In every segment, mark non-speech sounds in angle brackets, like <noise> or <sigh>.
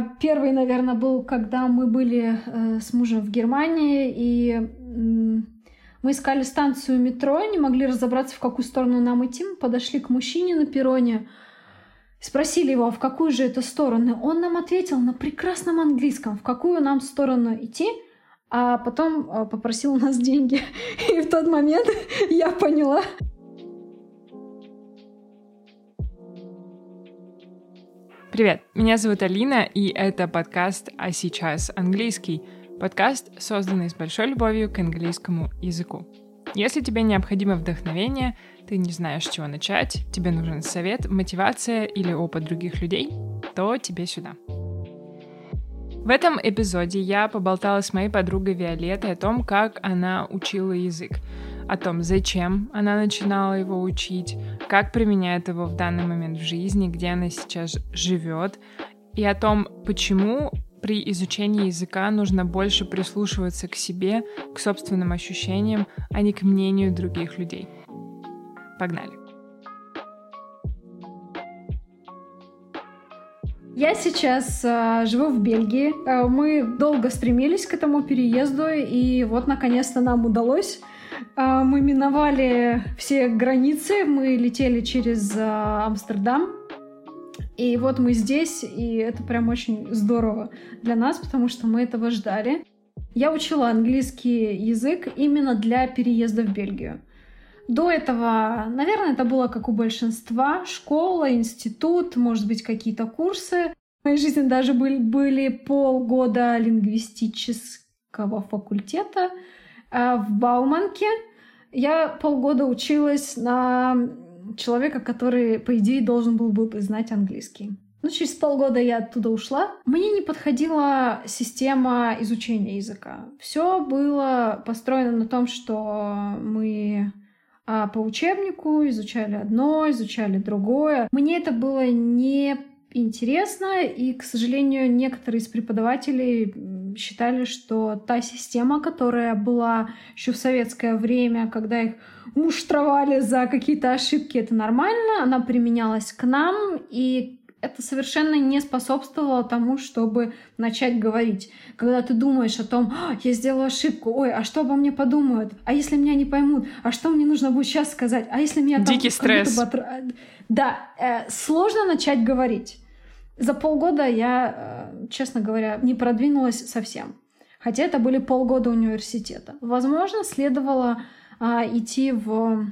А, первый, наверное, был, когда мы были э, с мужем в Германии, и мы искали станцию метро, не могли разобраться, в какую сторону нам идти. Мы подошли к мужчине на перроне, спросили его, в какую же это сторону. Он нам ответил на прекрасном английском, в какую нам сторону идти, а потом э, попросил у нас <laughs> деньги. И в тот момент <laughs> я поняла, Привет, меня зовут Алина, и это подкаст «А сейчас английский». Подкаст, созданный с большой любовью к английскому языку. Если тебе необходимо вдохновение, ты не знаешь, с чего начать, тебе нужен совет, мотивация или опыт других людей, то тебе сюда. В этом эпизоде я поболтала с моей подругой Виолеттой о том, как она учила язык — о том, зачем она начинала его учить, как применяет его в данный момент в жизни, где она сейчас живет, и о том, почему при изучении языка нужно больше прислушиваться к себе, к собственным ощущениям, а не к мнению других людей. Погнали! Я сейчас э, живу в Бельгии. Э, мы долго стремились к этому переезду, и вот наконец-то нам удалось. А, мы миновали все границы, мы летели через а, Амстердам. И вот мы здесь, и это прям очень здорово для нас, потому что мы этого ждали. Я учила английский язык именно для переезда в Бельгию. До этого, наверное, это было как у большинства, школа, институт, может быть, какие-то курсы. В моей жизни даже были, были полгода лингвистического факультета в Бауманке — я полгода училась на человека, который, по идее, должен был бы знать английский. Ну, через полгода я оттуда ушла. Мне не подходила система изучения языка. Все было построено на том, что мы а, по учебнику изучали одно, изучали другое. Мне это было не интересно, и, к сожалению, некоторые из преподавателей считали, что та система, которая была еще в советское время, когда их муштровали за какие-то ошибки, это нормально, она применялась к нам, и это совершенно не способствовало тому, чтобы начать говорить. Когда ты думаешь о том, «А, я сделала ошибку, ой, а что обо мне подумают? А если меня не поймут? А что мне нужно будет сейчас сказать? А если меня там... Дикий стресс. Бы... Да, э, сложно начать говорить. За полгода я, э, честно говоря, не продвинулась совсем. Хотя это были полгода университета. Возможно, следовало а, идти в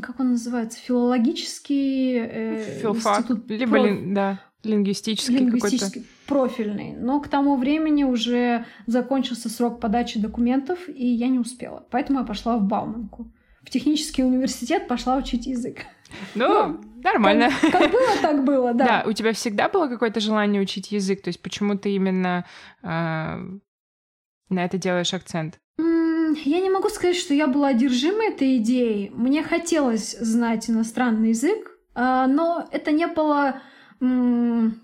как он называется, филологический э, Филфак, институт. Либо проф... ли, да, лингвистический, лингвистический какой-то. профильный. Но к тому времени уже закончился срок подачи документов, и я не успела. Поэтому я пошла в Бауманку. В технический университет пошла учить язык. Ну, ну нормально. Как, как было, так было, да. Да, у тебя всегда было какое-то желание учить язык? То есть почему ты именно э, на это делаешь акцент? Я не могу сказать, что я была одержима этой идеей. Мне хотелось знать иностранный язык, э, но это не было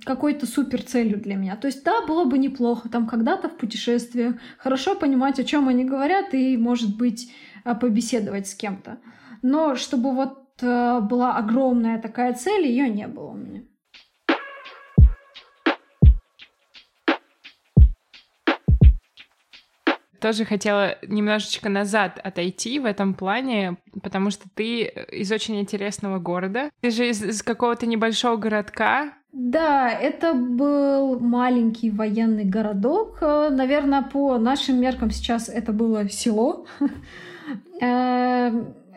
какой-то супер целью для меня. То есть, да, было бы неплохо там когда-то в путешествиях хорошо понимать, о чем они говорят, и, может быть, э, побеседовать с кем-то. Но чтобы вот Э, была огромная такая цель, ее не было у меня. Тоже хотела немножечко назад отойти в этом плане, потому что ты из очень интересного города. Ты же из, из какого-то небольшого городка. Да, это был маленький военный городок. Э, наверное, по нашим меркам сейчас это было село. <laughs> Э,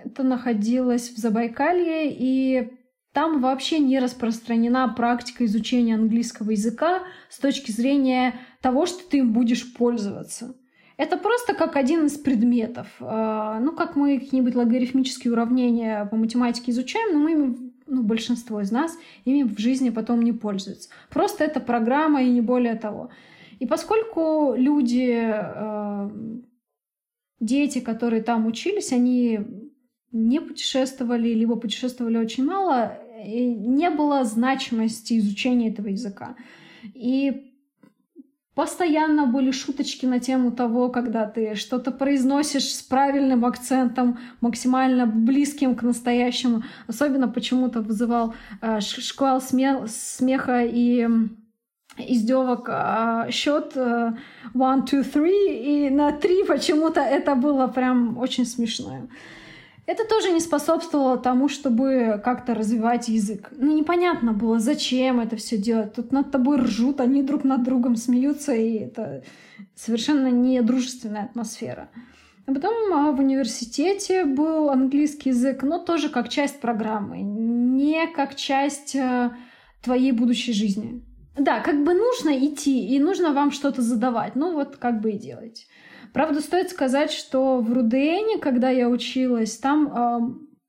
это находилось в Забайкалье, и там вообще не распространена практика изучения английского языка с точки зрения того, что ты им будешь пользоваться. Это просто как один из предметов. А, ну, как мы какие-нибудь логарифмические уравнения по математике изучаем, но мы ну, большинство из нас ими в жизни потом не пользуются. Просто это программа и не более того. И поскольку люди, а, дети, которые там учились, они не путешествовали, либо путешествовали очень мало, не было значимости изучения этого языка. И постоянно были шуточки на тему того, когда ты что-то произносишь с правильным акцентом, максимально близким к настоящему. Особенно почему-то вызывал э, шквал смеха и издевок а, счет э, one, two, three, и на три почему-то это было прям очень смешно. Это тоже не способствовало тому, чтобы как-то развивать язык. Ну, непонятно было, зачем это все делать. Тут над тобой ржут, они друг над другом смеются, и это совершенно не дружественная атмосфера. А потом а, в университете был английский язык, но тоже как часть программы, не как часть а, твоей будущей жизни. Да, как бы нужно идти, и нужно вам что-то задавать. Ну вот как бы и делать. Правда, стоит сказать, что в Рудене, когда я училась, там э,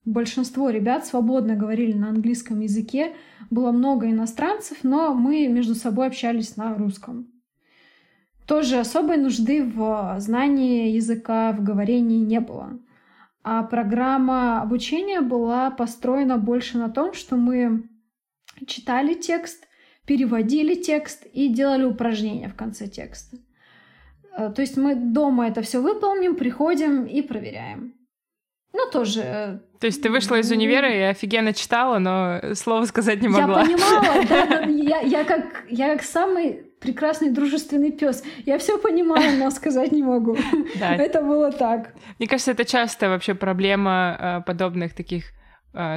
большинство ребят свободно говорили на английском языке. Было много иностранцев, но мы между собой общались на русском. Тоже особой нужды в знании языка, в говорении не было. А программа обучения была построена больше на том, что мы читали текст, переводили текст и делали упражнения в конце текста. Э, то есть мы дома это все выполним, приходим и проверяем. Ну, тоже... Э, То есть ты вышла из универа и офигенно читала, но слова сказать не могла. Я понимала, <laughs> да, да, я, я, как, я как самый прекрасный дружественный пес. Я все понимаю, но сказать не могу. Да. Это было так. Мне кажется, это часто вообще проблема э, подобных таких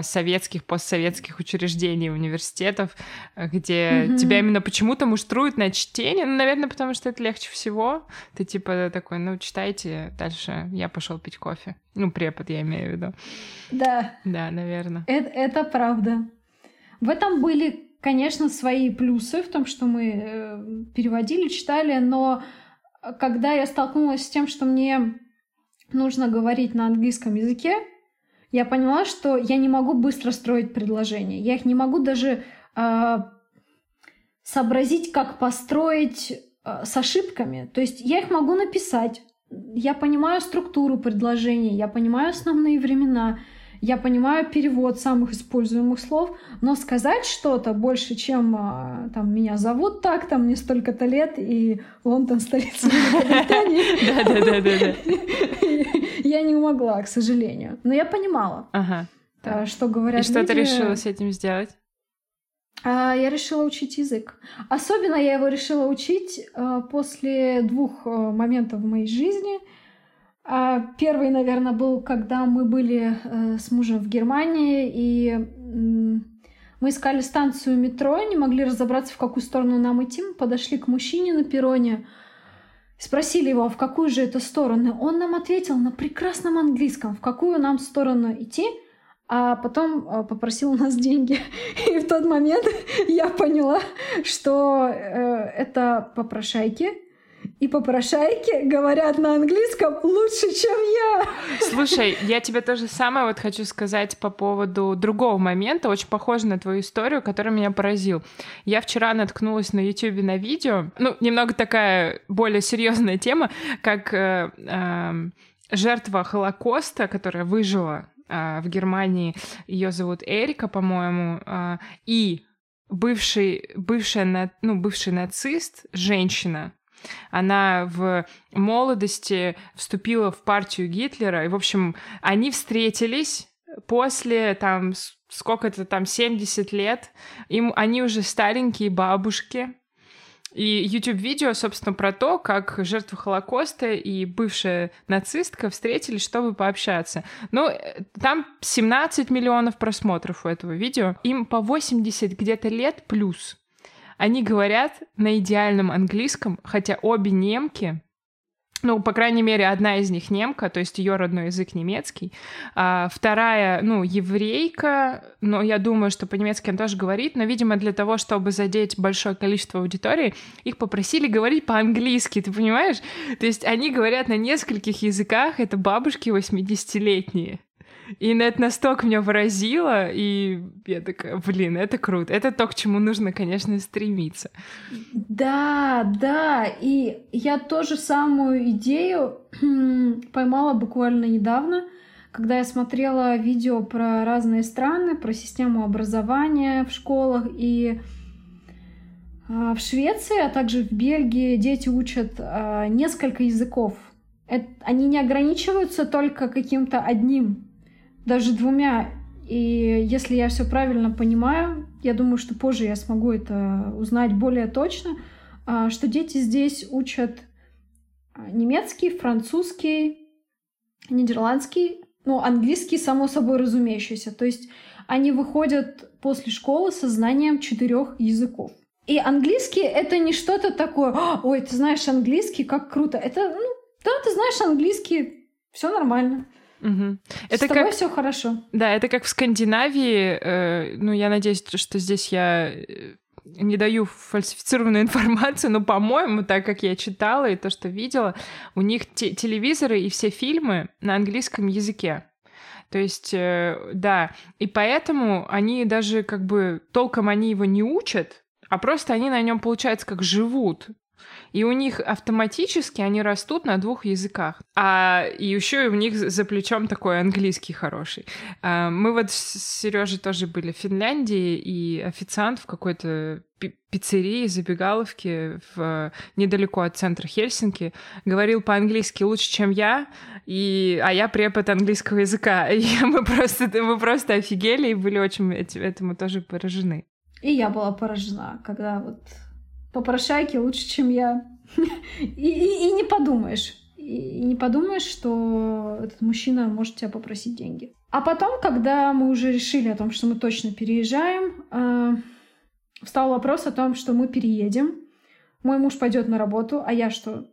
советских, постсоветских учреждений, университетов, э, где mm-hmm. тебя именно почему-то муштруют на чтение. Ну, наверное, потому что это легче всего. Ты типа такой, ну, читайте, дальше я пошел пить кофе. Ну, препод, я имею в виду. Да. Да, наверное. Это, это правда. В этом были, конечно, свои плюсы в том, что мы э, переводили, читали, но когда я столкнулась с тем, что мне нужно говорить на английском языке, я поняла, что я не могу быстро строить предложения. Я их не могу даже э, сообразить, как построить э, с ошибками. То есть я их могу написать. Я понимаю структуру предложения, я понимаю основные времена, я понимаю перевод самых используемых слов, но сказать что-то больше, чем а, там меня зовут так, там мне столько-то лет, и Лондон столица Великобритании. <laughs> Да-да-да. <laughs> Я не могла, к сожалению. Но я понимала, что говорят И что ты решила с этим сделать? А, я решила учить язык. Особенно я его решила учить а, после двух моментов в моей жизни — а первый, наверное, был, когда мы были э, с мужем в Германии, и мы искали станцию метро, не могли разобраться, в какую сторону нам идти. Мы подошли к мужчине на перроне, спросили его, в какую же это сторону. Он нам ответил на прекрасном английском, в какую нам сторону идти, а потом э, попросил у нас <laughs> деньги. И в тот момент <laughs> я поняла, что э, это попрошайки, и попрошайки говорят на английском лучше, чем я. Слушай, я тебе то же самое вот хочу сказать по поводу другого момента, очень похоже на твою историю, который меня поразил. Я вчера наткнулась на YouTube на видео, ну, немного такая более серьезная тема, как э, э, жертва Холокоста, которая выжила э, в Германии, ее зовут Эрика, по-моему, э, и бывший, бывшая, ну, бывший нацист, женщина, она в молодости вступила в партию Гитлера, и, в общем, они встретились после там сколько это там 70 лет, им они уже старенькие бабушки, и YouTube-видео, собственно, про то, как жертвы Холокоста и бывшая нацистка встретились, чтобы пообщаться. Ну, там 17 миллионов просмотров у этого видео. Им по 80 где-то лет плюс. Они говорят на идеальном английском, хотя обе немки, ну, по крайней мере, одна из них немка, то есть ее родной язык немецкий, а вторая, ну, еврейка, но я думаю, что по-немецки она тоже говорит, но, видимо, для того, чтобы задеть большое количество аудитории, их попросили говорить по-английски, ты понимаешь? То есть они говорят на нескольких языках, это бабушки 80-летние. И это настолько меня поразило, и я такая, блин, это круто. Это то, к чему нужно, конечно, стремиться. Да, да, и я тоже самую идею <clears throat> поймала буквально недавно, когда я смотрела видео про разные страны, про систему образования в школах, и а, в Швеции, а также в Бельгии дети учат а, несколько языков. Это, они не ограничиваются только каким-то одним даже двумя И если я все правильно понимаю, я думаю, что позже я смогу это узнать более точно, а, что дети здесь учат а, немецкий, французский, нидерландский, ну, английский, само собой разумеющийся. То есть они выходят после школы со знанием четырех языков. И английский это не что-то такое, ой, ты знаешь английский, как круто. Это, ну, да, ты знаешь английский, все нормально. Угу. Это С тобой как... все хорошо. Да, это как в Скандинавии. Э, ну, я надеюсь, что здесь я э, не даю фальсифицированную <laughs> информацию, но, по-моему, так как я читала и то, что видела, у них те телевизоры и все фильмы на английском языке. То есть, э, да, и поэтому они даже как бы толком они его не учат, а просто они на нем, получается, как живут. И у них автоматически они растут на двух языках. А еще и у них за плечом такой английский хороший. А, мы вот с Сережей тоже были в Финляндии, и официант в какой-то пиццерии, забегаловке в, недалеко от центра Хельсинки говорил по-английски лучше, чем я, и, а я препод английского языка. <laughs> И мы просто, мы просто офигели и были очень этому тоже поражены. И я была поражена, когда вот попрошайки лучше, чем я. <laughs> И, и, и не подумаешь. И, не подумаешь, что этот мужчина может тебя попросить деньги. А потом, когда мы уже решили о том, что мы точно переезжаем, э, встал вопрос о том, что мы переедем. Мой муж пойдет на работу, а я что?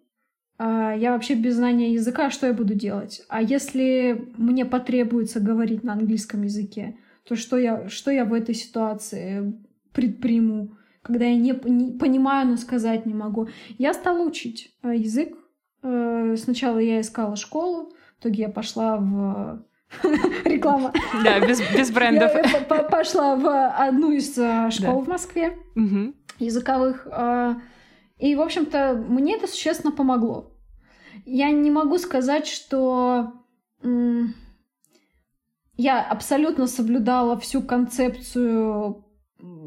А я вообще без знания языка, что я буду делать? А если мне потребуется говорить на английском языке, то что я, что я в этой ситуации предприму? Когда я не, не понимаю, но сказать не могу. Я стала учить э, язык. Э, сначала я искала школу, в итоге я пошла в <laughs> реклама. Да, без, без брендов. Я пошла в одну из э, школ да. в Москве угу. языковых. И, в общем-то, мне это существенно помогло. Я не могу сказать, что я абсолютно соблюдала всю концепцию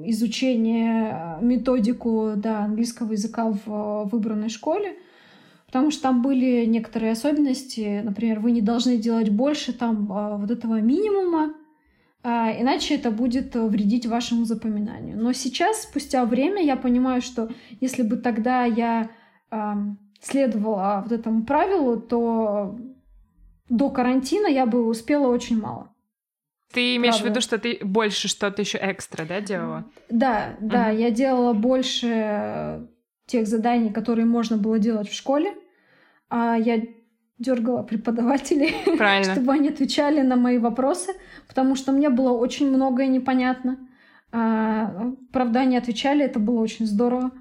изучение, э, методику да, английского языка в э, выбранной школе, потому что там были некоторые особенности. Например, вы не должны делать больше там э, вот этого минимума, иначе это будет вредить вашему запоминанию. Но сейчас, спустя время, я понимаю, что если бы тогда я следовала вот этому правилу, то до карантина я бы успела очень мало. Ты имеешь Правда. в виду, что ты больше что-то еще экстра, да, делала? Да, да, угу. я делала больше тех заданий, которые можно было делать в школе. А я дергала преподавателей, <laughs> чтобы они отвечали на мои вопросы, потому что мне было очень многое непонятно. А, правда, они отвечали, это было очень здорово.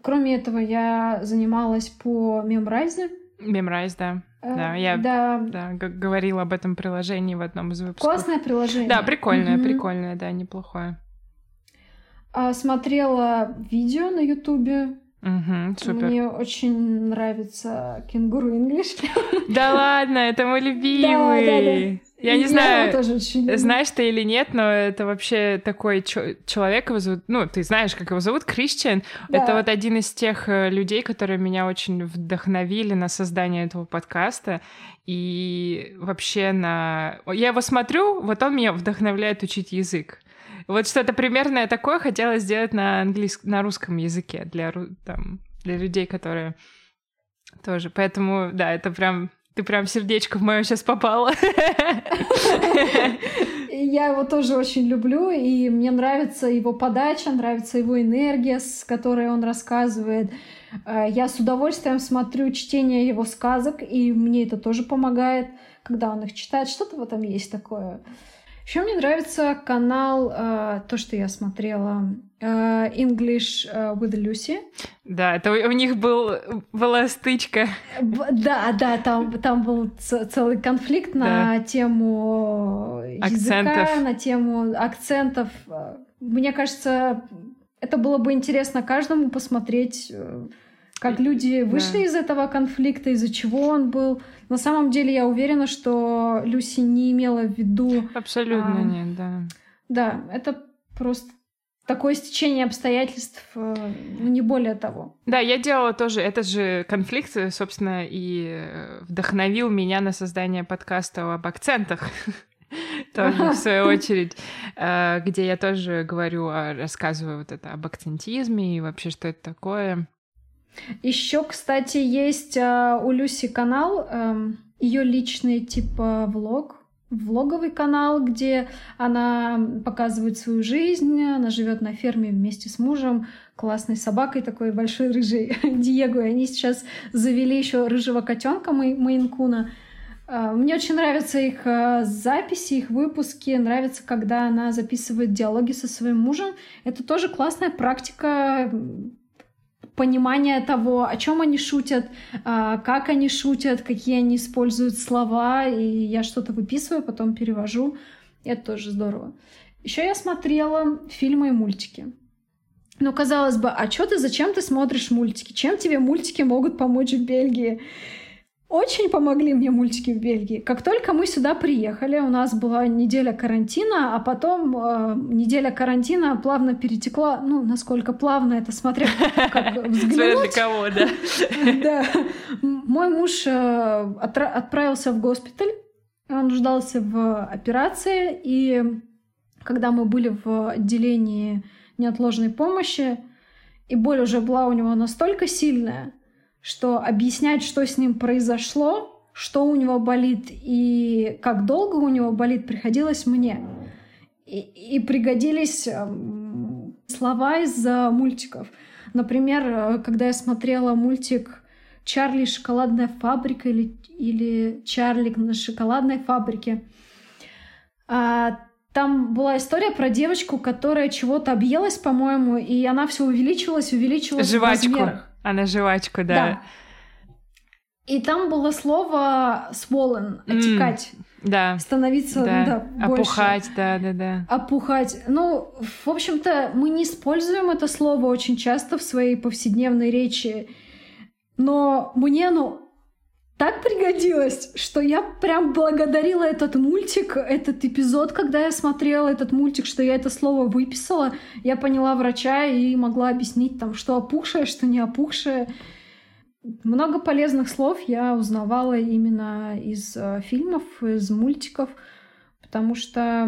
Кроме этого, я занималась по мемрайзе. Мемрайз, да. Э, да, я да. Да, говорила об этом приложении в одном из выпусков. Классное приложение. Да, прикольное, угу. прикольное, да, неплохое. А, смотрела видео на Ютубе. Угу, супер. Мне очень нравится кенгуру English. <laughs> Да ладно, это мой любимый. Да, да, да. Я не знаю, тоже очень знаешь ты или нет, но это вообще такой человек, его зовут, ну, ты знаешь, как его зовут, Кристиан. Да. Это вот один из тех э, людей, которые меня очень вдохновили на создание этого подкаста. И вообще на... Я его смотрю, вот он меня вдохновляет учить язык. Вот что-то примерное такое хотела сделать на английском, на русском языке для, там, для людей, которые тоже. Поэтому, да, это прям ты прям сердечко в мое сейчас попало. <laughs> Я его тоже очень люблю, и мне нравится его подача, нравится его энергия, с которой он рассказывает. Э, я с удовольствием смотрю чтение его сказок, и мне это тоже помогает, когда он их читает. Что-то в этом есть такое. Еще мне нравится канал, э, то, что я смотрела, э, English э, with Lucy. Да, это у, у них был, была стычка. Да, да, там, там был целый конфликт на да. тему языка, акцентов. на тему акцентов. Мне кажется, это было бы интересно каждому посмотреть как люди вышли да. из этого конфликта, из-за чего он был. На самом деле я уверена, что Люси не имела в виду... Абсолютно а, нет, да. Да, это просто такое стечение обстоятельств, э, ну, не более того. Да, я делала тоже этот же конфликт, собственно, и вдохновил меня на создание подкаста об акцентах. <laughs> тоже в свою <laughs> очередь, э, где я тоже говорю, рассказываю вот это об акцентизме и вообще, что это такое. Еще, кстати, есть э, у Люси канал, эм, ее личный типа влог, влоговый канал, где она показывает свою жизнь, она живет на ферме вместе с мужем, классной собакой, такой большой рыжий <laughs> Диего, и они сейчас завели еще рыжего котенка Мейнкуна. А, мне очень нравятся их а, записи, их выпуски. Нравится, когда она записывает диалоги со своим мужем. Это тоже классная практика понимания того, о чем они шутят, а, как они шутят, какие они используют слова. И я что-то выписываю, потом перевожу. Это тоже здорово. Еще я смотрела фильмы и мультики. Ну, казалось бы, а что ты, зачем ты смотришь мультики? Чем тебе мультики могут помочь в Бельгии? Очень помогли мне мультики в Бельгии. Как только мы сюда приехали, у нас была неделя карантина, а потом э, неделя карантина плавно перетекла, ну, насколько плавно это, смотря <laughs> как взглянуть. Смотря для кого, да. <laughs> Да. Мой муж э, отправился в госпиталь, он нуждался в операции, и когда мы были в отделении неотложной помощи, и боль уже была у него настолько сильная, что объяснять, что с ним произошло, что у него болит и как долго у него болит, приходилось мне. И, и пригодились эм, слова из мультиков. Например, э, когда я смотрела мультик «Чарли. Шоколадная фабрика» или, или «Чарли на шоколадной фабрике», а, там была история про девочку, которая чего-то объелась, по-моему, и она все увеличивалась, увеличивалась Жвачку. в размерах. Она жвачку, да. да. И там было слово swollen, отекать. Mm, да. Становиться, да. да больше. Опухать, да, да, да. Опухать. Ну, в общем-то, мы не используем это слово очень часто в своей повседневной речи. Но мне оно так пригодилось, что я прям благодарила этот мультик, этот эпизод, когда я смотрела этот мультик, что я это слово выписала. Я поняла врача и могла объяснить там, что опухшее, что не опухшее. Много полезных слов я узнавала именно из э, фильмов, из мультиков, потому что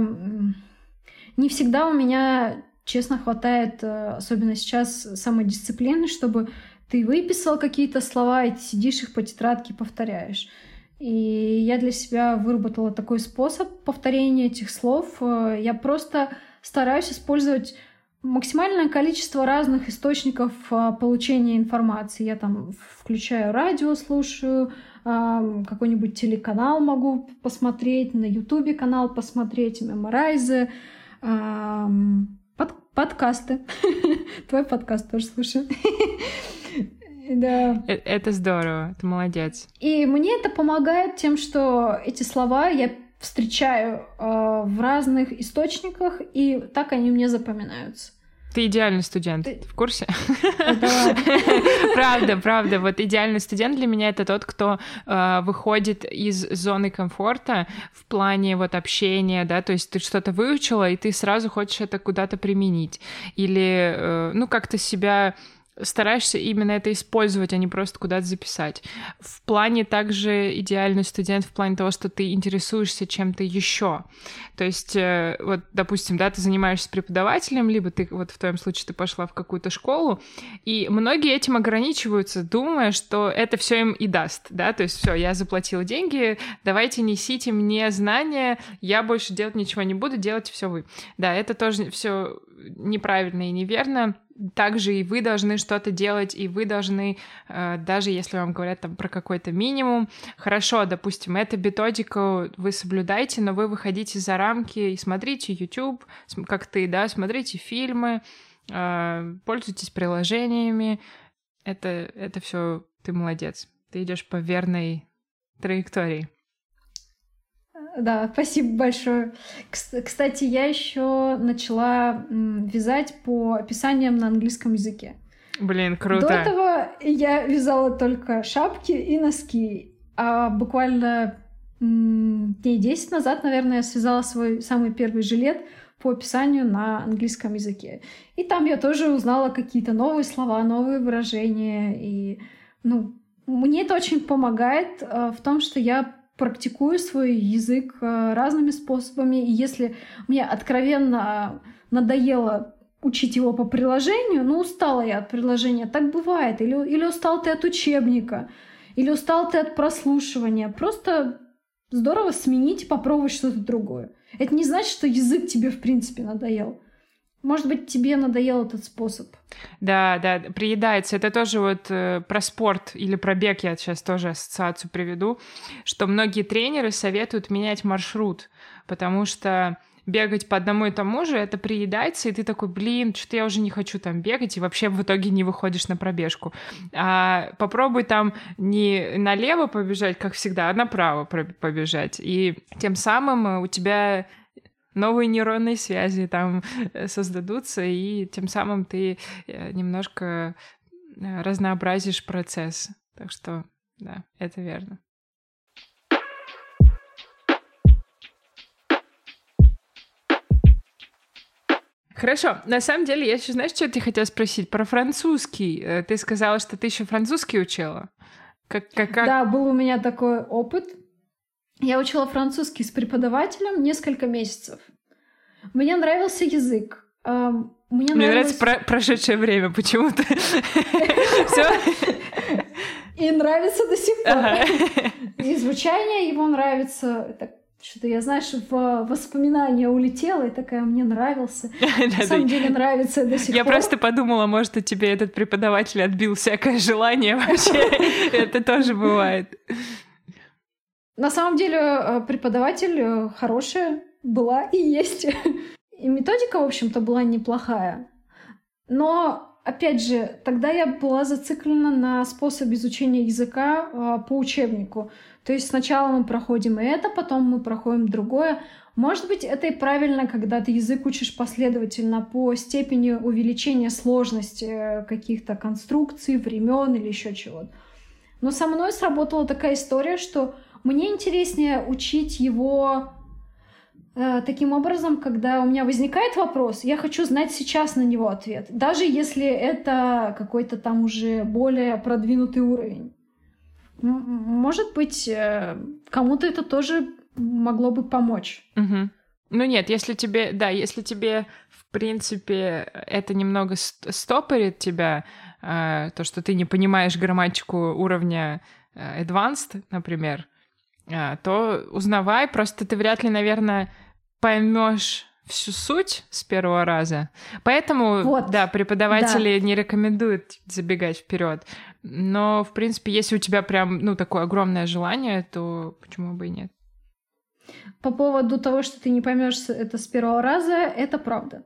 не всегда у меня, честно, хватает, э, особенно сейчас, самодисциплины, чтобы ты выписал какие-то слова, и ты сидишь их по тетрадке повторяешь. И я для себя выработала такой способ повторения этих слов. Э, я просто стараюсь использовать максимальное количество разных источников э, получения информации. Я там включаю радио, слушаю, э, какой-нибудь телеканал могу посмотреть, на ютубе канал посмотреть, меморайзы, под, подкасты. <laughs> Твой подкаст тоже слушаю. <laughs> Да. Э, это здорово, ты молодец. И мне это помогает тем, что эти слова я встречаю э, в разных источниках, и так они мне запоминаются. Ты идеальный студент, Ты... в курсе? <laughs> Правда, правда. Вот идеальный студент для меня это тот, кто э, выходит из зоны комфорта в плане вот общения, да, то есть ты что-то выучила, и ты сразу хочешь это куда-то применить. Или, э, ну, как-то себя стараешься именно это использовать, а не просто куда-то записать. В плане также идеальный студент в плане того, что ты интересуешься чем-то еще. То есть, э, вот, допустим, да, ты занимаешься преподавателем, либо ты, вот в твоем случае, ты пошла в какую-то школу, и многие этим ограничиваются, думая, что это все им и даст, да, то есть все, я заплатила деньги, давайте несите мне знания, я больше делать ничего не буду, делайте все вы. Да, это тоже все неправильно и неверно также и вы должны что-то делать, и вы должны, э, даже если вам говорят там про какой-то минимум, хорошо, допустим, эту методику вы соблюдаете, но вы выходите за рамки и смотрите YouTube, как ты, да, смотрите фильмы, э, пользуйтесь приложениями, это, это все ты молодец, ты идешь по верной траектории. Да, спасибо большое. Кстати, я еще начала вязать по описаниям на английском языке. Блин, круто. До этого я вязала только шапки и носки. А буквально дней 10 назад, наверное, я связала свой самый первый жилет по описанию на английском языке. И там я тоже узнала какие-то новые слова, новые выражения. И, ну, мне это очень помогает э, в том, что я практикую свой язык э, разными способами. И если мне откровенно надоело учить его по приложению, ну, устала я от приложения, так бывает. Или, или устал ты от учебника, или устал ты от прослушивания. Просто здорово сменить и попробовать что-то другое. Это не значит, что язык тебе, в принципе, надоел. Может быть, тебе надоел этот способ. Да, да, приедается. Это тоже вот э, про спорт или про бег я сейчас тоже ассоциацию приведу, что многие тренеры советуют менять маршрут, потому что бегать по одному и тому же, это приедается, и ты такой, блин, что-то я уже не хочу там бегать, и вообще в итоге не выходишь на пробежку. А попробуй там не налево побежать, как всегда, а направо побежать. И тем самым у тебя новые нейронные связи там э, создадутся, и тем самым ты э, немножко э, разнообразишь процесс. Так что, да, это верно. Хорошо. На самом деле, я еще, знаешь, что ты хотела спросить? Про французский. Ты сказала, что ты еще французский учила. Как, как, как... Да, был у меня такой опыт. Я учила французский с преподавателем несколько месяцев. Мне нравился язык. Мне, Мне нравилось... нравится про прошедшее время почему-то. <laughs> И нравится до сих пор. И звучание его нравится. Что-то я, знаешь, в воспоминания улетела и такая, мне нравился. <laughs> На самом деле нравится до сих пор. Я просто подумала, может, у тебе этот преподаватель отбил всякое желание вообще. <laughs> Это тоже бывает. На самом деле э, преподаватель э, хорошая была и есть. И методика, в общем-то, была неплохая. Но, опять же, тогда я была зациклена на способ изучения языка э, по учебнику. То есть сначала мы проходим это, потом мы проходим другое. Может быть, это и правильно, когда ты язык учишь последовательно по степени увеличения сложности каких-то конструкций, времен или еще чего-то. Но со мной сработала такая история, что мне интереснее учить его э, таким образом, когда у меня возникает вопрос, я хочу знать сейчас на него ответ, даже если это какой-то там уже более продвинутый уровень. Может быть, э, кому-то это тоже могло бы помочь. Угу. Ну нет, если тебе, да, если тебе, в принципе, это немного стопорит тебя, э, то, что ты не понимаешь грамматику уровня advanced, например, то узнавай, просто ты вряд ли, наверное, поймешь всю суть с первого раза. Поэтому, вот. да, преподаватели да. не рекомендуют забегать вперед. Но, в принципе, если у тебя прям, ну, такое огромное желание, то почему бы и нет? По поводу того, что ты не поймешь это с первого раза, это правда.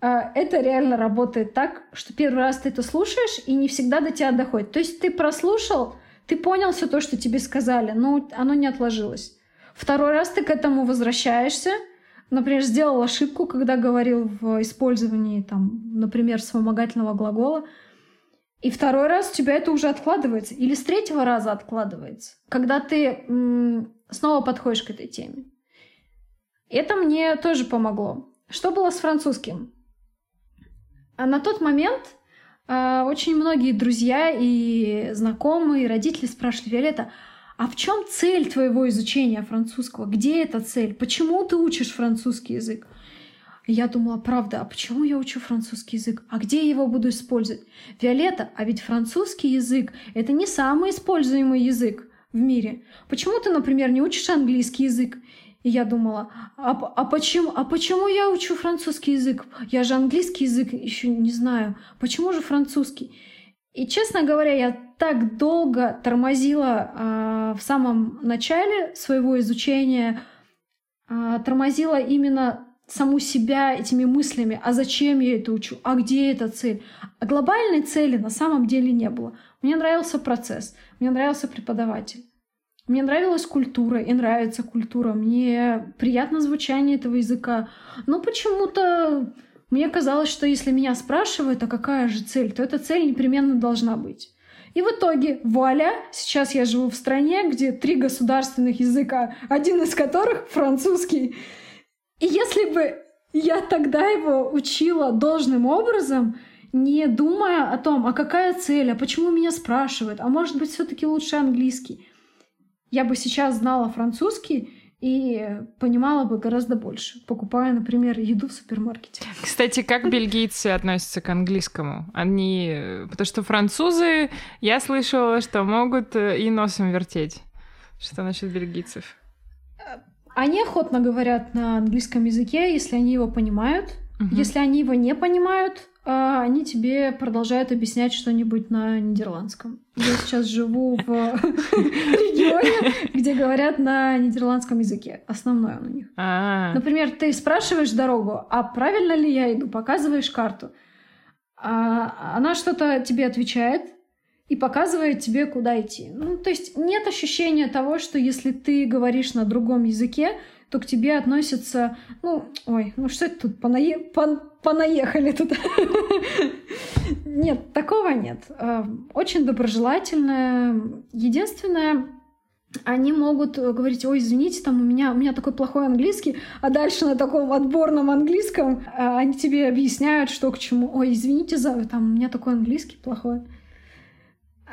А, это реально работает так, что первый раз ты это слушаешь, и не всегда до тебя доходит. То есть ты прослушал, ты понял все то, что тебе сказали, но оно не отложилось. Второй раз ты к этому возвращаешься, например, сделал ошибку, когда говорил в использовании, там, например, вспомогательного глагола, и второй раз у тебя это уже откладывается, или с третьего раза откладывается, когда ты снова подходишь к этой теме. Это мне тоже помогло. Что было с французским? А на тот момент очень многие друзья и знакомые, и родители спрашивали, Виолетта, а в чем цель твоего изучения французского? Где эта цель? Почему ты учишь французский язык? Я думала, правда, а почему я учу французский язык? А где я его буду использовать? Виолетта, а ведь французский язык — это не самый используемый язык в мире. Почему ты, например, не учишь английский язык? И я думала, а, а, почему, а почему я учу французский язык? Я же английский язык еще не знаю. Почему же французский? И, честно говоря, я так долго тормозила э, в самом начале своего изучения, э, тормозила именно саму себя этими мыслями, а зачем я это учу, а где эта цель. А глобальной цели на самом деле не было. Мне нравился процесс, мне нравился преподаватель. Мне нравилась культура и нравится культура. Мне приятно звучание этого языка. Но почему-то мне казалось, что если меня спрашивают, а какая же цель, то эта цель непременно должна быть. И в итоге, вуаля, сейчас я живу в стране, где три государственных языка, один из которых французский. И если бы я тогда его учила должным образом, не думая о том, а какая цель, а почему меня спрашивают, а может быть все-таки лучше английский, я бы сейчас знала французский и понимала бы гораздо больше, покупая, например, еду в супермаркете. Кстати, как бельгийцы относятся к английскому? Они... Потому что французы, я слышала, что могут э, и носом вертеть. Что насчет бельгийцев? Они охотно говорят на английском языке, если они его понимают. Угу. Если они его не понимают, а, они тебе продолжают объяснять что-нибудь на нидерландском. Я сейчас живу в <laughs> регионе, где говорят на нидерландском языке. Основной он у них. А. Например, ты спрашиваешь дорогу, а правильно ли я иду? Показываешь карту. А она что-то тебе отвечает и показывает тебе, куда идти. Ну, то есть нет ощущения того, что если ты говоришь на другом языке, то к тебе относятся, ну, ой, ну что это тут, понае... пон... понаехали тут. <laughs> Нет, такого нет. Э, очень доброжелательное. Единственное, они могут говорить, ой, извините, там у меня, у меня такой плохой английский, а дальше на таком отборном английском э, они тебе объясняют, что к чему. Ой, извините за, там, у меня такой английский плохой.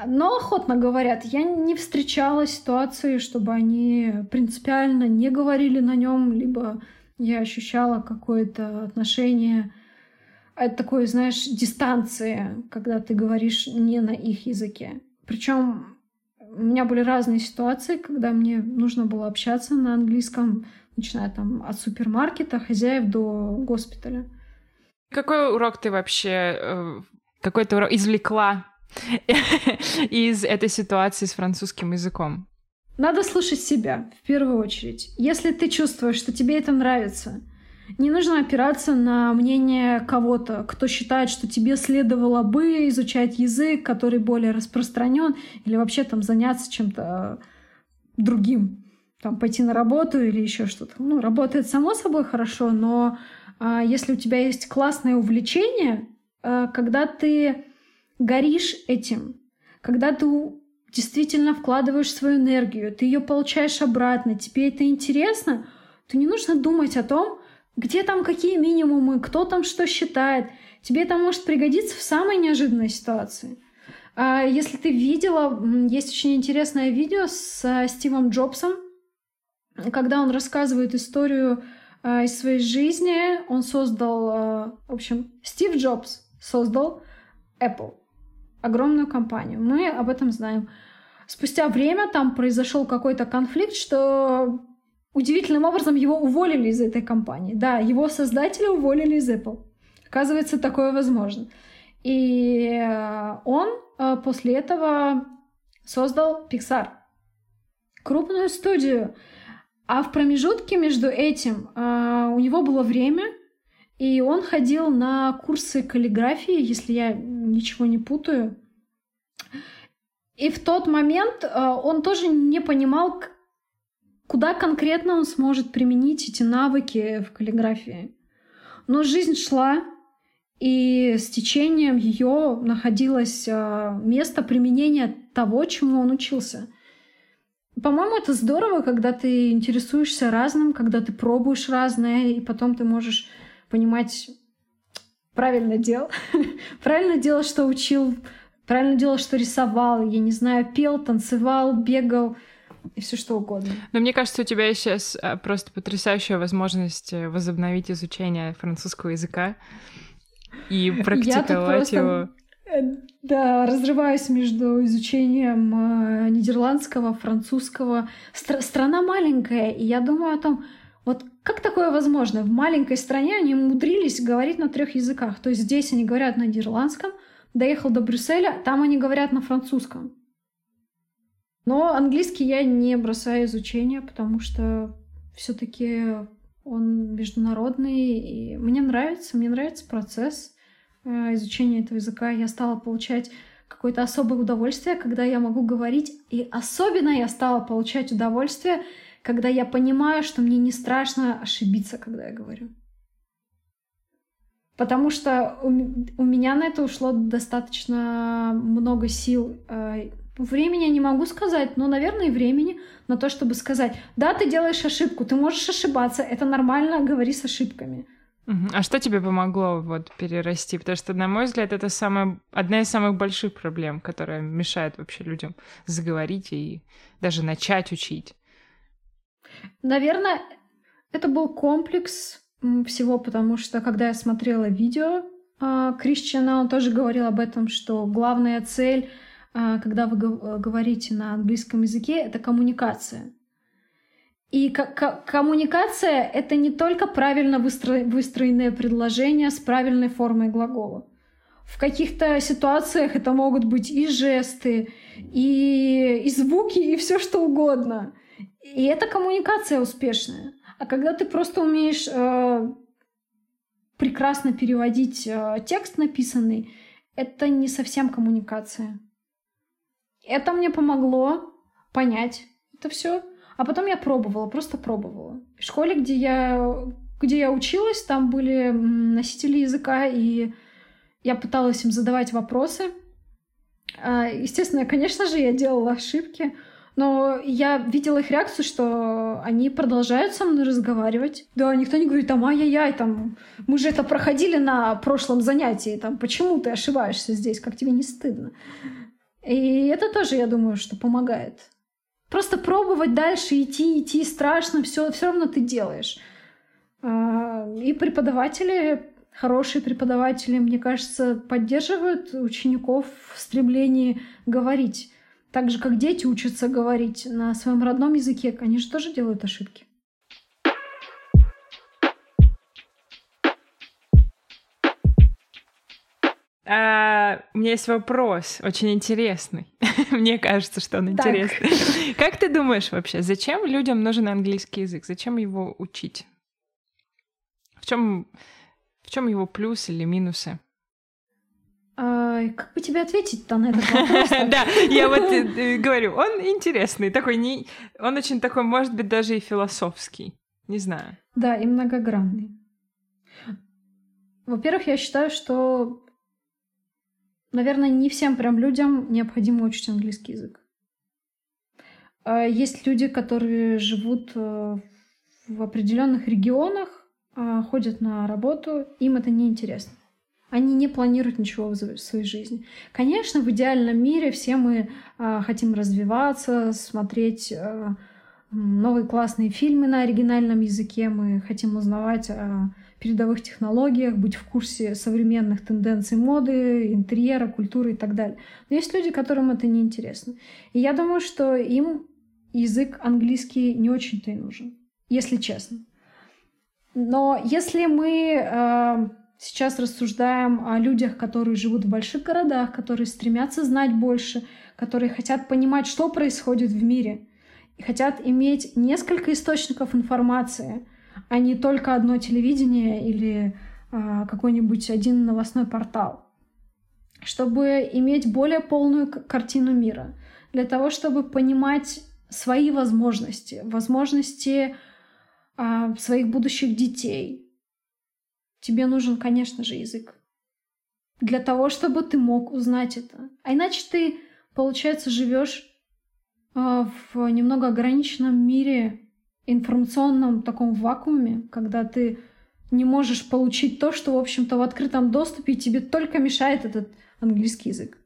Но охотно говорят, я не встречала ситуации, чтобы они принципиально не говорили на нем, либо я ощущала какое-то отношение от такой, знаешь, дистанции, когда ты говоришь не на их языке. Причем у меня были разные ситуации, когда мне нужно было общаться на английском, начиная там от супермаркета, хозяев до госпиталя. Какой урок ты вообще, э, какой то урок извлекла <laughs> из этой ситуации с французским языком? Надо слушать себя в первую очередь. Если ты чувствуешь, что тебе это нравится, не нужно опираться на мнение кого-то, кто считает, что тебе следовало бы изучать язык, который более распространен, или вообще там заняться чем-то другим, там пойти на работу или еще что-то. Ну, работает само собой хорошо, но а, если у тебя есть классное увлечение, а, когда ты горишь этим, когда ты действительно вкладываешь свою энергию, ты ее получаешь обратно, тебе это интересно, то не нужно думать о том, где там какие минимумы, кто там что считает. Тебе это может пригодиться в самой неожиданной ситуации. А если ты видела, есть очень интересное видео с Стивом Джобсом, когда он рассказывает историю а, из своей жизни. Он создал, а, в общем, Стив Джобс создал Apple огромную компанию. Мы об этом знаем. Спустя время там произошел какой-то конфликт, что удивительным образом его уволили из этой компании. Да, его создателя уволили из Apple. Оказывается, такое возможно. И э, он э, после этого создал Pixar. Крупную студию. А в промежутке между этим э, у него было время, и он ходил на курсы каллиграфии, если я ничего не путаю. И в тот момент э, он тоже не понимал, куда конкретно он сможет применить эти навыки в каллиграфии. Но жизнь шла, и с течением ее находилось э, место применения того, чему он учился. По-моему, это здорово, когда ты интересуешься разным, когда ты пробуешь разное, и потом ты можешь понимать, правильно делал, <laughs> правильно делал, что учил, правильно делал, что рисовал, я не знаю, пел, танцевал, бегал и все что угодно. Но мне кажется, у тебя сейчас а, просто потрясающая возможность э, возобновить изучение французского языка и <laughs> практиковать его. Э, да, разрываюсь между изучением э, нидерландского, французского. Стр- страна маленькая, и я думаю о том, вот как такое возможно? В маленькой стране они умудрились говорить на трех языках. То есть здесь они говорят на нидерландском, доехал до Брюсселя, там они говорят на французском. Но английский я не бросаю изучение, потому что все-таки он международный, и мне нравится, мне нравится процесс э, изучения этого языка. Я стала получать какое-то особое удовольствие, когда я могу говорить, и особенно я стала получать удовольствие, когда я понимаю, что мне не страшно ошибиться, когда я говорю. Потому что у, у меня на это ушло достаточно много сил. Э, времени я не могу сказать, но, наверное, и времени на то, чтобы сказать, да, ты делаешь ошибку, ты можешь ошибаться, это нормально, говори с ошибками. А что тебе помогло вот перерасти? Потому что, на мой взгляд, это самая, одна из самых больших проблем, которая мешает вообще людям заговорить и даже начать учить. Наверное, это был комплекс всего, потому что когда я смотрела видео а, Кришчина, он тоже говорил об этом, что главная цель, а, когда вы говорите на английском языке, это коммуникация. И коммуникация — это не только правильно выстро выстроенное предложение с правильной формой глагола. В каких-то ситуациях это могут быть и жесты, и, и звуки, и все что угодно. И это коммуникация успешная. А когда ты просто умеешь э, прекрасно переводить э, текст написанный, это не совсем коммуникация. Это мне помогло понять это все. А потом я пробовала, просто пробовала. В школе, где я, где я училась, там были носители языка, и я пыталась им задавать вопросы. А, естественно, конечно же, я делала ошибки, но я видела их реакцию, что они продолжают со мной разговаривать. Да, никто не говорит, там, ай-яй-яй, там, мы же это проходили на прошлом занятии, там, почему ты ошибаешься здесь, как тебе не стыдно? И это тоже, я думаю, что помогает. Просто пробовать дальше идти, идти страшно, все, все равно ты делаешь. А, и преподаватели, хорошие преподаватели, мне кажется, поддерживают учеников в стремлении говорить. Так же, как дети учатся говорить на своем родном языке, они же тоже делают ошибки. А, у меня есть вопрос, очень интересный. <laughs> Мне кажется, что он интересный. <laughs> Как ты думаешь вообще, зачем людям нужен английский язык? Зачем его учить? В чем, в чем его плюс или минусы? А, как бы тебе ответить-то на этот <laughs> вопрос? Да, я вот э, говорю, он интересный, такой не, он очень такой, может быть, даже и философский, не знаю. Да, и многогранный. Во-первых, я считаю, что наверное, не всем прям людям необходимо учить английский язык. А есть люди, которые живут э, в определенных регионах, а, ходят на работу, им это не интересно. Они не планируют ничего в своей жизни. Конечно, в идеальном мире все мы а, хотим развиваться, смотреть э, новые классные фильмы на оригинальном языке, мы хотим узнавать о передовых технологиях, быть в курсе современных тенденций моды, интерьера, культуры и так далее. Но есть люди, которым это не интересно. И я думаю, что им язык английский не очень-то и нужен, если честно. Но если мы э, сейчас рассуждаем о людях, которые живут в больших городах, которые стремятся знать больше, которые хотят понимать, что происходит в мире, и хотят иметь несколько источников информации, а не только одно телевидение или а, какой-нибудь один новостной портал, чтобы иметь более полную картину мира, для того, чтобы понимать свои возможности, возможности а, своих будущих детей. Тебе нужен, конечно же, язык. Для того, чтобы ты мог узнать это. А иначе ты, получается, живешь а, в немного ограниченном мире информационном таком вакууме, когда ты не можешь получить то, что, в общем-то, в открытом доступе тебе только мешает этот английский язык.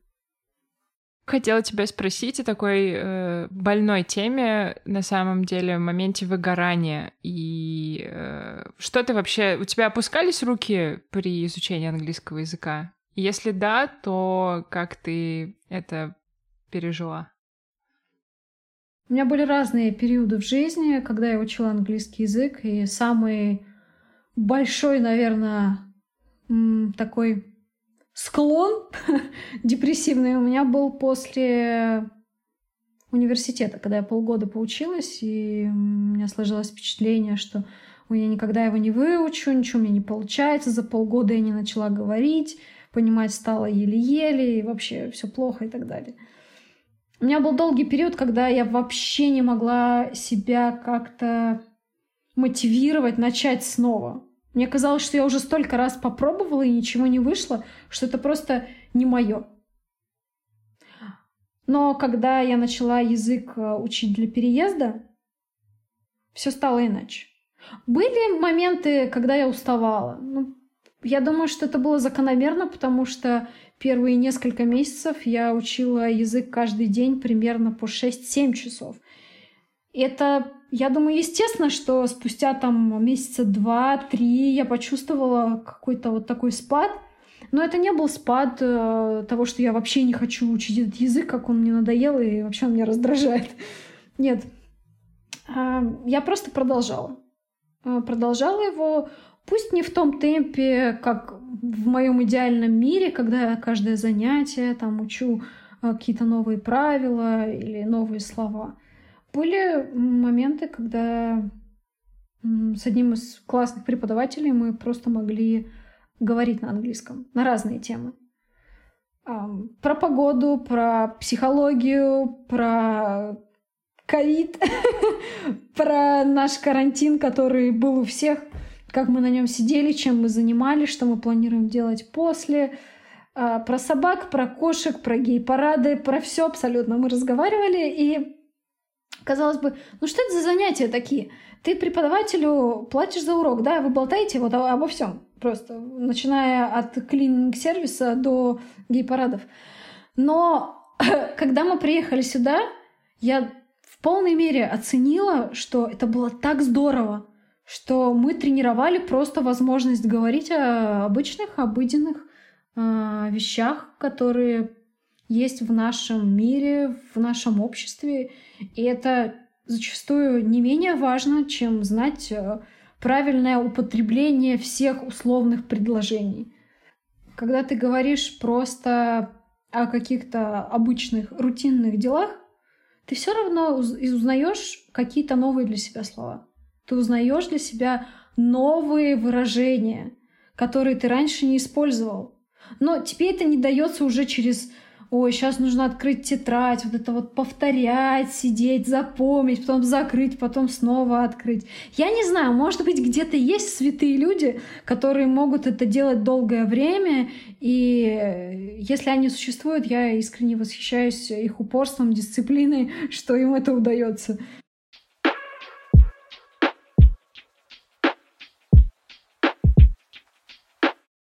Хотела тебя спросить о такой э, больной теме, на самом деле, в моменте выгорания. И э, что ты вообще... У тебя опускались руки при изучении английского языка? Если да, то как ты это пережила? У меня были разные периоды в жизни, когда я учила английский язык, и самый большой, наверное, такой склон <laughs> депрессивный у меня был после университета, когда я полгода поучилась, и у меня сложилось впечатление, что я никогда его не выучу, ничего меня не получается, за полгода я не начала говорить, понимать стало еле-еле, и вообще все плохо и так далее. У меня был долгий период, когда я вообще не могла себя как-то мотивировать начать снова. Мне казалось, что я уже столько раз попробовала и ничего не вышло, что это просто не мое. Но когда я начала язык э, учить для переезда, все стало иначе. Были моменты, когда я уставала. Ну, я думаю, что это было закономерно, потому что первые несколько месяцев я учила язык каждый день примерно по 6-7 часов. Это, я думаю, естественно, что спустя там месяца два-три я почувствовала какой-то вот такой спад. Но это не был спад э, того, что я вообще не хочу учить этот язык, как он мне надоел и вообще он меня раздражает. <laughs> Нет. Э, я просто продолжала. Э, продолжала его, пусть не в том темпе, как в моем идеальном мире, когда я каждое занятие там учу э, какие-то новые правила или новые слова. Были моменты, когда с одним из классных преподавателей мы просто могли говорить на английском на разные темы. Про погоду, про психологию, про ковид, <laughs> про наш карантин, который был у всех, как мы на нем сидели, чем мы занимались, что мы планируем делать после, а, про собак, про кошек, про гей-парады, про все абсолютно. Мы разговаривали, и казалось бы, ну что это за занятия такие? Ты преподавателю платишь за урок, да, вы болтаете вот обо всем просто, начиная от клининг-сервиса до гей-парадов. Но <clears throat> когда мы приехали сюда, я в полной мере оценила, что это было так здорово, что мы тренировали просто возможность говорить о обычных, обыденных э, вещах, которые есть в нашем мире, в нашем обществе. И это зачастую не менее важно, чем знать э, правильное употребление всех условных предложений. Когда ты говоришь просто о каких-то обычных рутинных делах, ты все равно узнаешь какие-то новые для себя слова. Ты узнаешь для себя новые выражения, которые ты раньше не использовал. Но тебе это не дается уже через ой, сейчас нужно открыть тетрадь, вот это вот повторять, сидеть, запомнить, потом закрыть, потом снова открыть. Я не знаю, может быть, где-то есть святые люди, которые могут это делать долгое время, и если они существуют, я искренне восхищаюсь их упорством, дисциплиной, что им это удается.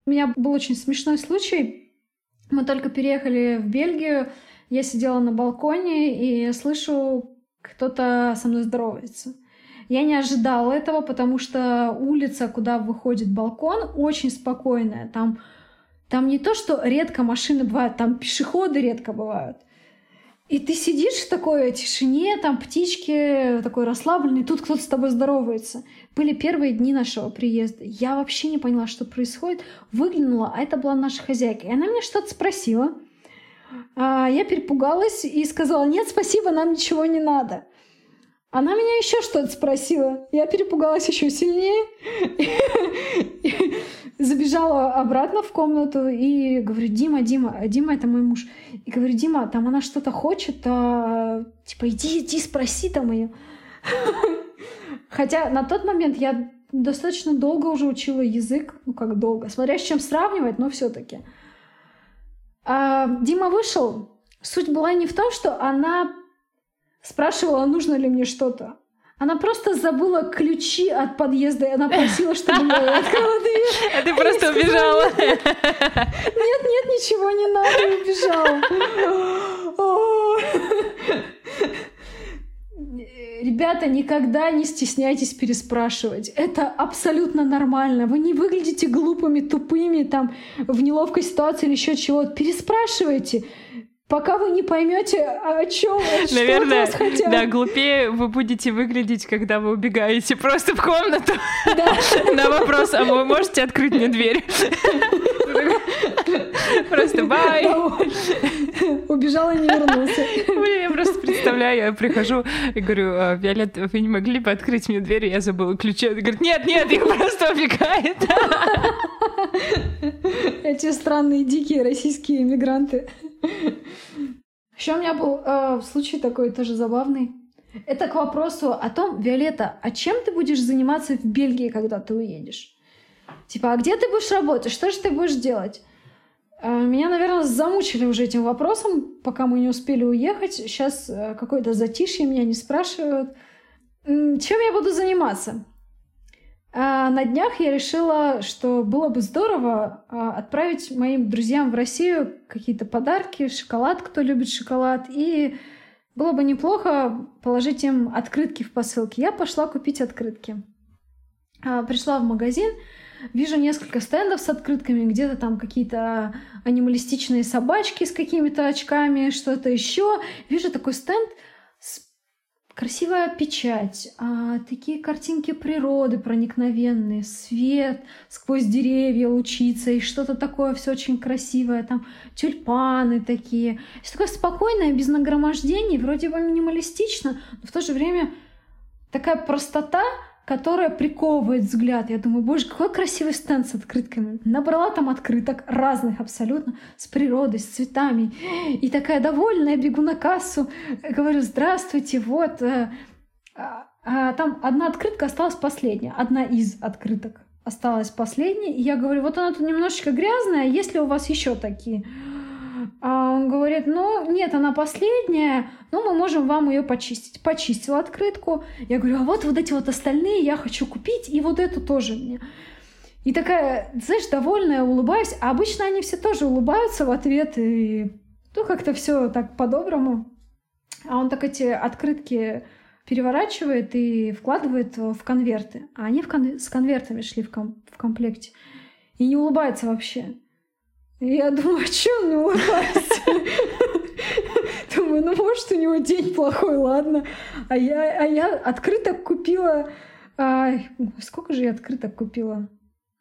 У меня был очень смешной случай. Мы только переехали в Бельгию, я сидела на балконе и слышу, кто-то со мной здоровается. Я не ожидала этого, потому что улица, куда выходит балкон, очень спокойная. Там, там не то, что редко машины бывают, там пешеходы редко бывают. И ты сидишь в такой тишине, там птички, такой расслабленный, тут кто-то с тобой здоровается. Были первые дни нашего приезда. Я вообще не поняла, что происходит. Выглянула, а это была наша хозяйка. И она меня что-то спросила. А я перепугалась и сказала, нет, спасибо, нам ничего не надо. Она меня еще что-то спросила. Я перепугалась еще сильнее. Забежала обратно в комнату и говорю, Дима, Дима, Дима это мой муж. И говорю, Дима, там она что-то хочет, а, типа иди, иди, спроси там ее. Хотя на тот момент я достаточно долго уже учила язык, ну как долго, смотря с чем сравнивать, но все-таки. А, Дима вышел. Суть была не в том, что она спрашивала, нужно ли мне что-то. Она просто забыла ключи от подъезда, и она просила, чтобы я <laughs> открыла дверь. А ты просто убежала. Нет, нет, ничего не надо, убежала. Ребята, никогда не стесняйтесь переспрашивать. Это абсолютно нормально. Вы не выглядите глупыми, тупыми, там, в неловкой ситуации или еще чего-то. Переспрашивайте. Пока вы не поймете, о чем, <laughs> Наверное, что хотят. да, глупее вы будете выглядеть, когда вы убегаете просто в комнату. Да. <laughs> На вопрос, а вы можете открыть мне дверь? <laughs> <laughs> Просто бай. Убежал и не вернулся. Блин, я просто представляю, я прихожу и говорю, «А, Виолет, вы не могли бы открыть мне дверь? Я забыла ключи. Она говорит, нет, нет, их просто убегает. Эти странные дикие российские иммигранты. Еще у меня был э, случай такой тоже забавный. Это к вопросу о том, Виолетта, а чем ты будешь заниматься в Бельгии, когда ты уедешь? Типа, а где ты будешь работать? Что же ты будешь делать? Э, меня, наверное, замучили уже этим вопросом, пока мы не успели уехать. Сейчас э, какое-то затишье, меня не спрашивают. Чем я буду заниматься? А на днях я решила, что было бы здорово а, отправить моим друзьям в Россию какие-то подарки, шоколад, кто любит шоколад, и было бы неплохо положить им открытки в посылке. Я пошла купить открытки. А, пришла в магазин, вижу несколько стендов с открытками, где-то там какие-то анималистичные собачки с какими-то очками, что-то еще. Вижу такой стенд — Красивая печать, а, такие картинки природы проникновенные, свет сквозь деревья лучится, и что-то такое все очень красивое, там тюльпаны такие. Все такое спокойное, без нагромождений, вроде бы минималистично, но в то же время такая простота, которая приковывает взгляд. Я думаю, боже, какой красивый стенд с открытками. Набрала там открыток разных абсолютно, с природой, с цветами. И такая довольная, бегу на кассу, говорю, здравствуйте, вот. Э, а, а там одна открытка осталась последняя, одна из открыток осталась последняя. И я говорю, вот она тут немножечко грязная, есть ли у вас еще такие? А он говорит, ну, нет, она последняя, но мы можем вам ее почистить. Почистила открытку. Я говорю, а вот вот эти вот остальные я хочу купить, и вот эту тоже мне. И такая, знаешь, довольная, улыбаюсь. А обычно они все тоже улыбаются в ответ, и ну, как-то все так по-доброму. А он так эти открытки переворачивает и вкладывает в конверты. А они в кон- с конвертами шли в, ком- в комплекте. И не улыбается вообще. Я думаю, а что он не улыбается? Думаю, ну может у него день плохой, ладно. А я, а я открыток купила... А, сколько же я открыток купила?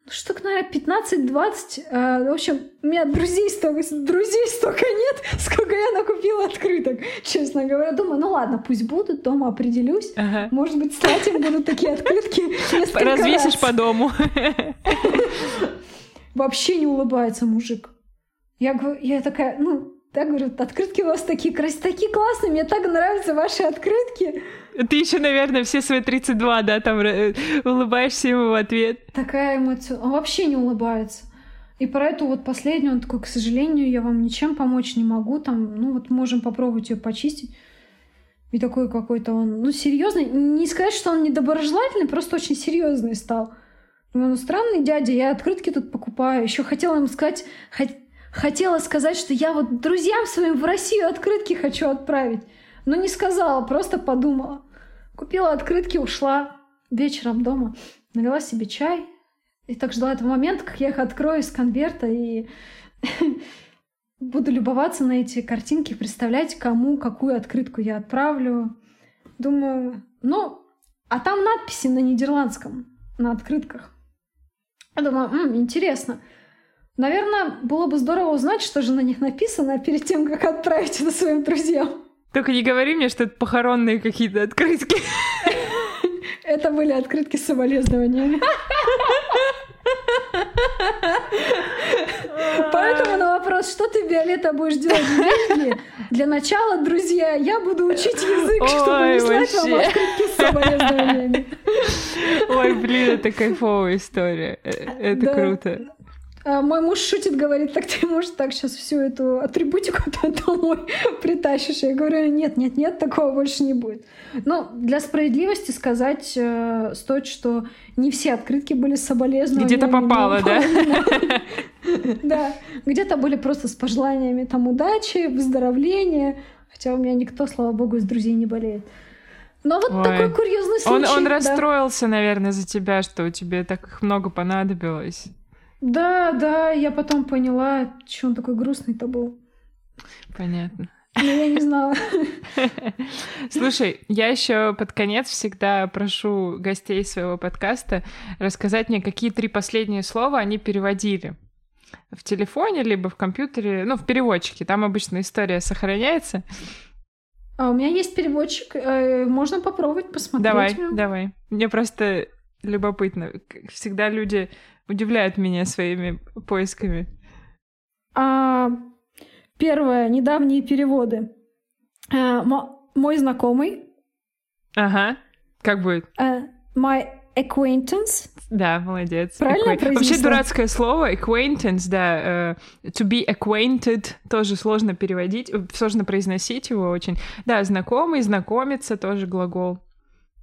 Ну, штук, наверное, 15-20. А, в общем, у меня друзей столько, друзей столько нет, <laughs> сколько я накупила открыток, честно говоря. Думаю, ну ладно, пусть будут, дома определюсь. Ага. Может быть, слать им будут такие открытки <laughs> Развесишь раз. по дому. <laughs> Вообще не улыбается мужик. Я, говорю, я такая, ну, так говорю, открытки у вас такие красивые, такие классные, мне так нравятся ваши открытки. Ты еще, наверное, все свои 32, да, там э, улыбаешься ему в ответ. Такая эмоция. Он вообще не улыбается. И про эту вот последнюю он такой, к сожалению, я вам ничем помочь не могу. Там, ну вот можем попробовать ее почистить. И такой какой-то он, ну, серьезный. Не сказать, что он недоброжелательный, просто очень серьезный стал. Ну, странный дядя, я открытки тут покупаю. Еще хотела ему сказать, хотела сказать, что я вот друзьям своим в Россию открытки хочу отправить. Но не сказала, просто подумала. Купила открытки, ушла вечером дома, налила себе чай. И так ждала этого момента, как я их открою из конверта и <laughs> буду любоваться на эти картинки, представлять, кому какую открытку я отправлю. Думаю, ну, а там надписи на нидерландском, на открытках. Я думаю, М, интересно. Наверное, было бы здорово узнать, что же на них написано перед тем, как отправить это своим друзьям. Только не говори мне, что это похоронные какие-то открытки. Это были открытки с соболезнованиями. <laughs> Поэтому на вопрос, что ты, Виолетта, будешь делать в Бельгии, для начала, друзья, я буду учить язык, чтобы не слать вам открытки с соболезнованиями. Ой, блин, это кайфовая история. Э, это круто. А мой муж шутит, говорит, так ты, может, так сейчас всю эту атрибутику <laughs> домой притащишь. Я говорю, нет, нет, нет, такого больше не будет. Но для справедливости сказать э, стоит, что не все открытки были с соболезнованиями. Где-то попало, да? <laughs> Да, где-то были просто с пожеланиями там удачи, выздоровления. Хотя у меня никто, слава богу, из друзей не болеет. Но вот Ой. такой курьезный случай. Он, он да. расстроился, наверное, за тебя, что тебе так много понадобилось. Да, да, я потом поняла, что он такой грустный-то был. Понятно. Но я не знала. <laughs> Слушай, я еще под конец всегда прошу гостей своего подкаста рассказать мне, какие три последние слова они переводили в телефоне, либо в компьютере, ну, в переводчике. Там обычно история сохраняется. А у меня есть переводчик, э, можно попробовать посмотреть. Давай, давай. Мне просто любопытно. Всегда люди удивляют меня своими поисками. А, первое. Недавние переводы. А, мой знакомый. Ага. Как будет? А, my acquaintance. Да, молодец. Правильно Acqu... Вообще дурацкое слово acquaintance, да. Uh, to be acquainted тоже сложно переводить, сложно произносить его очень. Да, знакомый, знакомиться тоже глагол.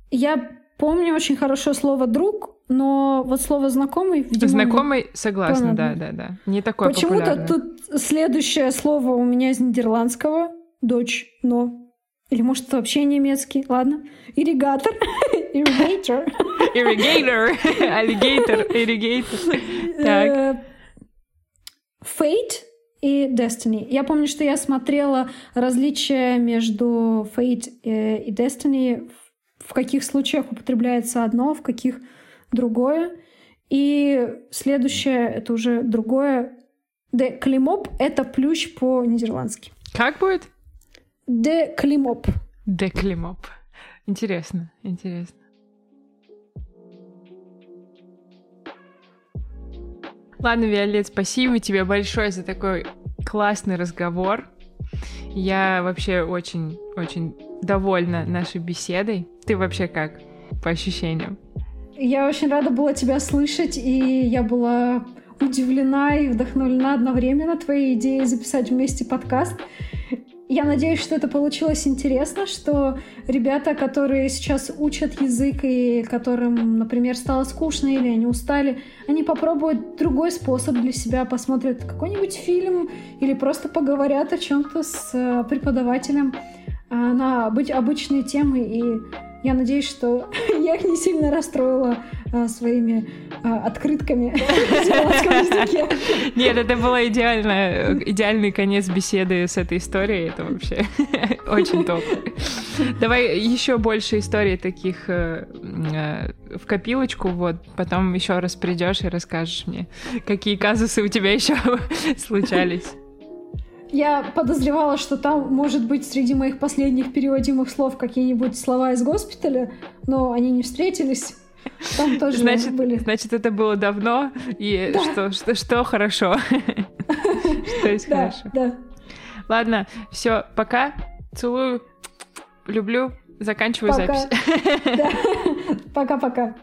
Я помню очень хорошо слово друг, но вот слово знакомый, видимо, Знакомый, согласна, да, понятно. да, да. Не такое Почему-то тут следующее слово у меня из нидерландского. Дочь, но. Или может это вообще немецкий. Ладно. Ирригатор. Ирригатор. Irrigator, alligator, irrigator. Так. Fate и Destiny. Я помню, что я смотрела различия между Fate э, и Destiny, в- каких случаях употребляется одно, в каких другое. И следующее — это уже другое. Де климоп — это плющ по-нидерландски. Как будет? Де климоп. Деклимоп. Интересно, интересно. Ладно, Виолет, спасибо тебе большое за такой классный разговор. Я вообще очень-очень довольна нашей беседой. Ты вообще как по ощущениям? Я очень рада была тебя слышать, и я была удивлена и вдохновлена одновременно твоей идеей записать вместе подкаст. Я надеюсь, что это получилось интересно, что ребята, которые сейчас учат язык и которым, например, стало скучно или они устали, они попробуют другой способ для себя, посмотрят какой-нибудь фильм или просто поговорят о чем-то с э, преподавателем э, на обы- обычные темы. И я надеюсь, что <laughs> я их не сильно расстроила э, своими э, открытками. <laughs> Нет, это был идеально, идеальный конец беседы с этой историей. Это вообще <laughs> очень топ. Давай еще больше историй таких э, э, в копилочку, вот, потом еще раз придешь и расскажешь мне, какие казусы у тебя еще случались. Я подозревала, что там, может быть, среди моих последних переводимых слов какие-нибудь слова из госпиталя, но они не встретились. Там тоже Значит, были. значит, это было давно, и что, что, что хорошо. <laughs> Что есть Да, хорошо. да. Ладно, все, пока. Целую, люблю, заканчиваю запись. <laughs> Да. Пока-пока.